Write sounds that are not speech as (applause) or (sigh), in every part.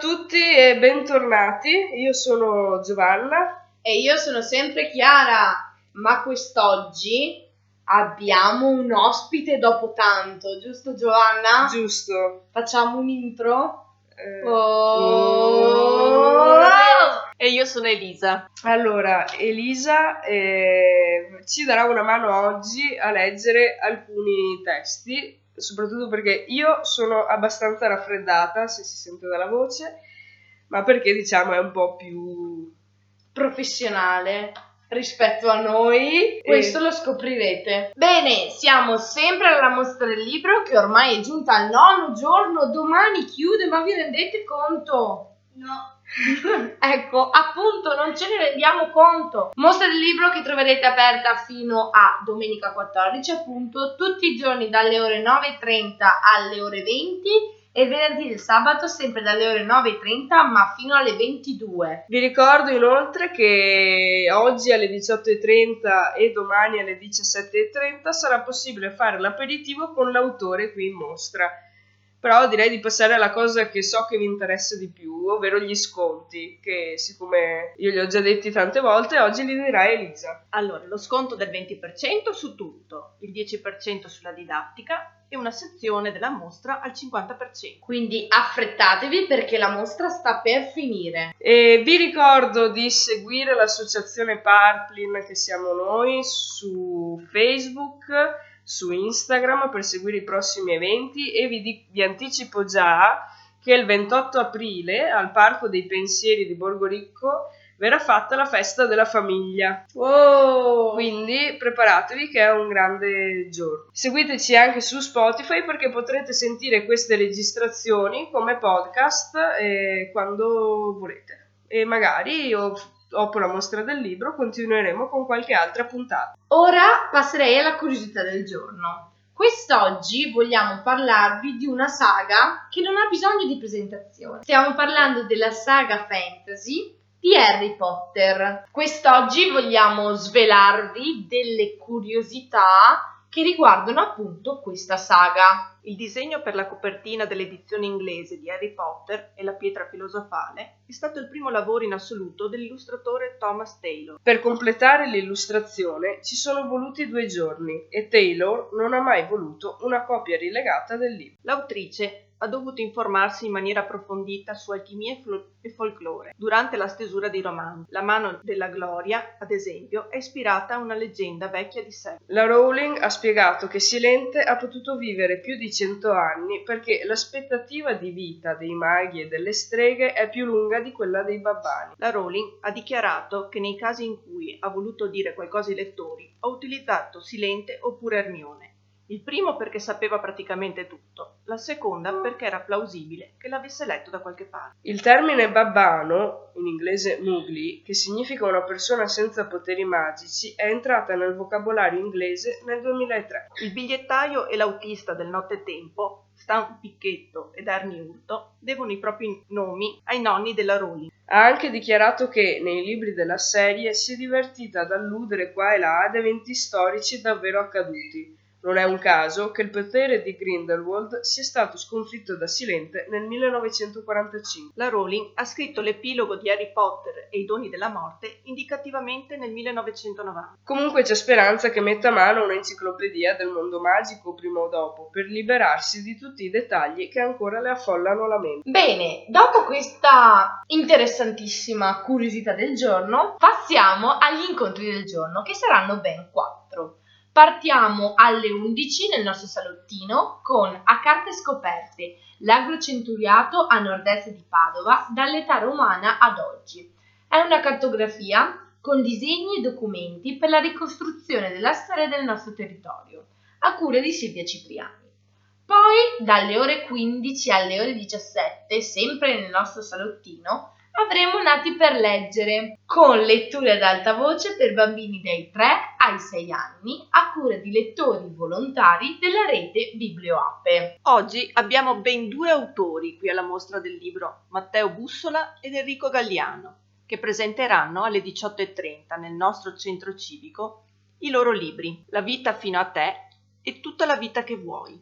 tutti e bentornati. Io sono Giovanna. E io sono sempre Chiara, ma quest'oggi abbiamo un ospite dopo tanto, giusto Giovanna? Giusto. Facciamo un intro? Eh, Oh. E io sono Elisa. Allora, Elisa eh, ci darà una mano oggi a leggere alcuni testi, soprattutto perché io sono abbastanza raffreddata, se si sente dalla voce, ma perché diciamo è un po' più... Professionale rispetto a noi, questo lo scoprirete. Bene, siamo sempre alla mostra del libro che ormai è giunta al nono giorno, domani chiude, ma vi rendete conto? No. (laughs) ecco, appunto, non ce ne rendiamo conto. Mostra del libro che troverete aperta fino a domenica 14, appunto, tutti i giorni dalle ore 9.30 alle ore 20 e venerdì e sabato sempre dalle ore 9.30 ma fino alle 22. Vi ricordo inoltre che oggi alle 18.30 e domani alle 17.30 sarà possibile fare l'aperitivo con l'autore qui in mostra. Però direi di passare alla cosa che so che vi interessa di più, ovvero gli sconti, che siccome io li ho già detti tante volte, oggi li dirà Elisa. Allora, lo sconto del 20% su tutto, il 10% sulla didattica e una sezione della mostra al 50%. Quindi affrettatevi perché la mostra sta per finire. E vi ricordo di seguire l'associazione Parplin, che siamo noi, su Facebook, su Instagram per seguire i prossimi eventi e vi, di- vi anticipo già che il 28 aprile al Parco dei Pensieri di Borgoricco verrà fatta la festa della famiglia. Wow! Quindi preparatevi che è un grande giorno. Seguiteci anche su Spotify perché potrete sentire queste registrazioni come podcast eh, quando volete. E magari o- dopo la mostra del libro continueremo con qualche altra puntata. Ora passerei alla curiosità del giorno. Quest'oggi vogliamo parlarvi di una saga che non ha bisogno di presentazione. Stiamo parlando della saga fantasy di Harry Potter. Quest'oggi vogliamo svelarvi delle curiosità che riguardano appunto questa saga. Il disegno per la copertina dell'edizione inglese di Harry Potter e la pietra filosofale è stato il primo lavoro in assoluto dell'illustratore Thomas Taylor. Per completare l'illustrazione ci sono voluti due giorni e Taylor non ha mai voluto una copia rilegata del libro. L'autrice ha dovuto informarsi in maniera approfondita su alchimia e, fol- e folklore durante la stesura dei romanzi. La mano della gloria, ad esempio, è ispirata a una leggenda vecchia di sé. La Rowling ha spiegato che Silente ha potuto vivere più di cento anni perché l'aspettativa di vita dei maghi e delle streghe è più lunga di quella dei babbani. La Rowling ha dichiarato che nei casi in cui ha voluto dire qualcosa ai lettori ha utilizzato Silente oppure Hermione. Il primo perché sapeva praticamente tutto, la seconda perché era plausibile che l'avesse letto da qualche parte. Il termine babbano, in inglese mugli, che significa una persona senza poteri magici, è entrata nel vocabolario inglese nel 2003. Il bigliettaio e l'autista del nottetempo, Stan Picchetto ed Ernie Urto, devono i propri nomi ai nonni della Rowling. Ha anche dichiarato che nei libri della serie si è divertita ad alludere qua e là ad eventi storici davvero accaduti. Non è un caso che il potere di Grindelwald sia stato sconfitto da Silente nel 1945. La Rowling ha scritto l'epilogo di Harry Potter e i doni della morte indicativamente nel 1990. Comunque c'è speranza che metta a mano un'enciclopedia del mondo magico prima o dopo, per liberarsi di tutti i dettagli che ancora le affollano la mente. Bene, dopo questa interessantissima curiosità del giorno, passiamo agli incontri del giorno, che saranno ben quattro. Partiamo alle 11 nel nostro salottino con A carte scoperte, l'agrocenturiato a nord-est di Padova dall'età romana ad oggi. È una cartografia con disegni e documenti per la ricostruzione della storia del nostro territorio, a cura di Silvia Cipriani. Poi, dalle ore 15 alle ore 17, sempre nel nostro salottino, avremo Nati per leggere, con letture ad alta voce per bambini dai 3 ai 6 anni, a cura di lettori volontari della rete Biblioape. Oggi abbiamo ben due autori qui alla mostra del libro, Matteo Bussola ed Enrico Galliano, che presenteranno alle 18.30 nel nostro centro civico i loro libri La vita fino a te e Tutta la vita che vuoi.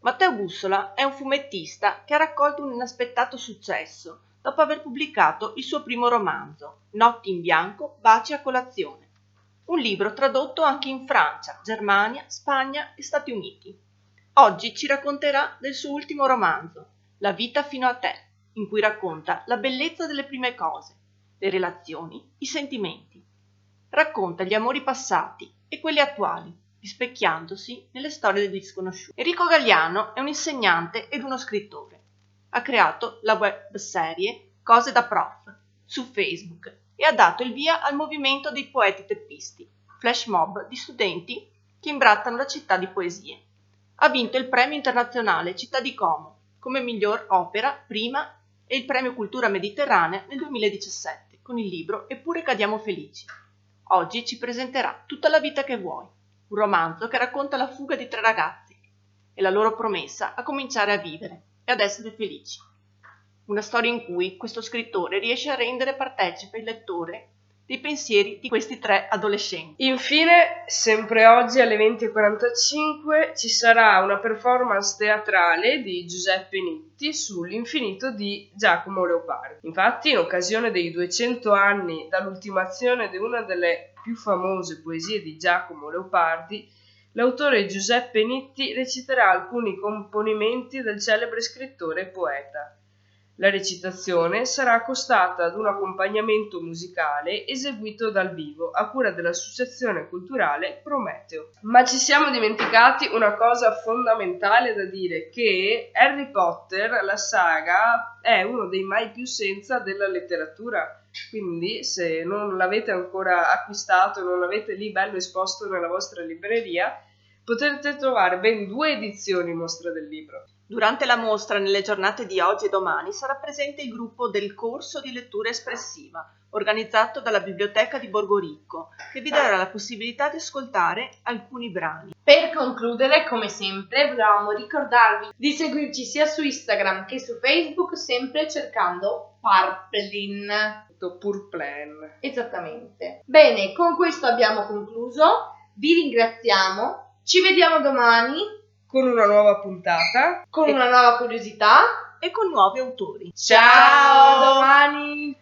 Matteo Bussola è un fumettista che ha raccolto un inaspettato successo dopo aver pubblicato il suo primo romanzo, Notti in bianco, baci a colazione, un libro tradotto anche in Francia, Germania, Spagna e Stati Uniti. Oggi ci racconterà del suo ultimo romanzo, La vita fino a te, in cui racconta la bellezza delle prime cose, le relazioni, i sentimenti. Racconta gli amori passati e quelli attuali, rispecchiandosi nelle storie degli sconosciuti. Enrico Galliano è un insegnante ed uno scrittore. Ha creato la web serie Cose da Prof su Facebook e ha dato il via al movimento dei poeti teppisti, flash mob di studenti che imbrattano la città di poesie. Ha vinto il premio internazionale Città di Como come miglior opera prima e il premio Cultura Mediterranea nel 2017 con il libro Eppure cadiamo felici. Oggi ci presenterà Tutta la vita che vuoi, un romanzo che racconta la fuga di tre ragazzi e la loro promessa a cominciare a vivere e ad essere felici. Una storia in cui questo scrittore riesce a rendere partecipe il lettore dei pensieri di questi tre adolescenti. Infine, sempre oggi alle 20.45 ci sarà una performance teatrale di Giuseppe Nitti sull'infinito di Giacomo Leopardi. Infatti, in occasione dei 200 anni dall'ultimazione di una delle più famose poesie di Giacomo Leopardi, l'autore Giuseppe Nitti reciterà alcuni componimenti del celebre scrittore e poeta. La recitazione sarà accostata ad un accompagnamento musicale eseguito dal vivo a cura dell'Associazione Culturale Prometeo. Ma ci siamo dimenticati una cosa fondamentale da dire, che Harry Potter, la saga, è uno dei mai più senza della letteratura. Quindi se non l'avete ancora acquistato, non l'avete lì bello esposto nella vostra libreria, potrete trovare ben due edizioni mostra del libro. Durante la mostra, nelle giornate di oggi e domani, sarà presente il gruppo del corso di lettura espressiva, organizzato dalla Biblioteca di Borgoricco, che vi darà la possibilità di ascoltare alcuni brani. Per concludere, come sempre, volevamo ricordarvi di seguirci sia su Instagram che su Facebook, sempre cercando Parplin. Purplan. Esattamente. Bene, con questo abbiamo concluso. Vi ringraziamo. Ci vediamo domani con una nuova puntata, con una nuova curiosità e con nuovi autori. Ciao, Ciao domani!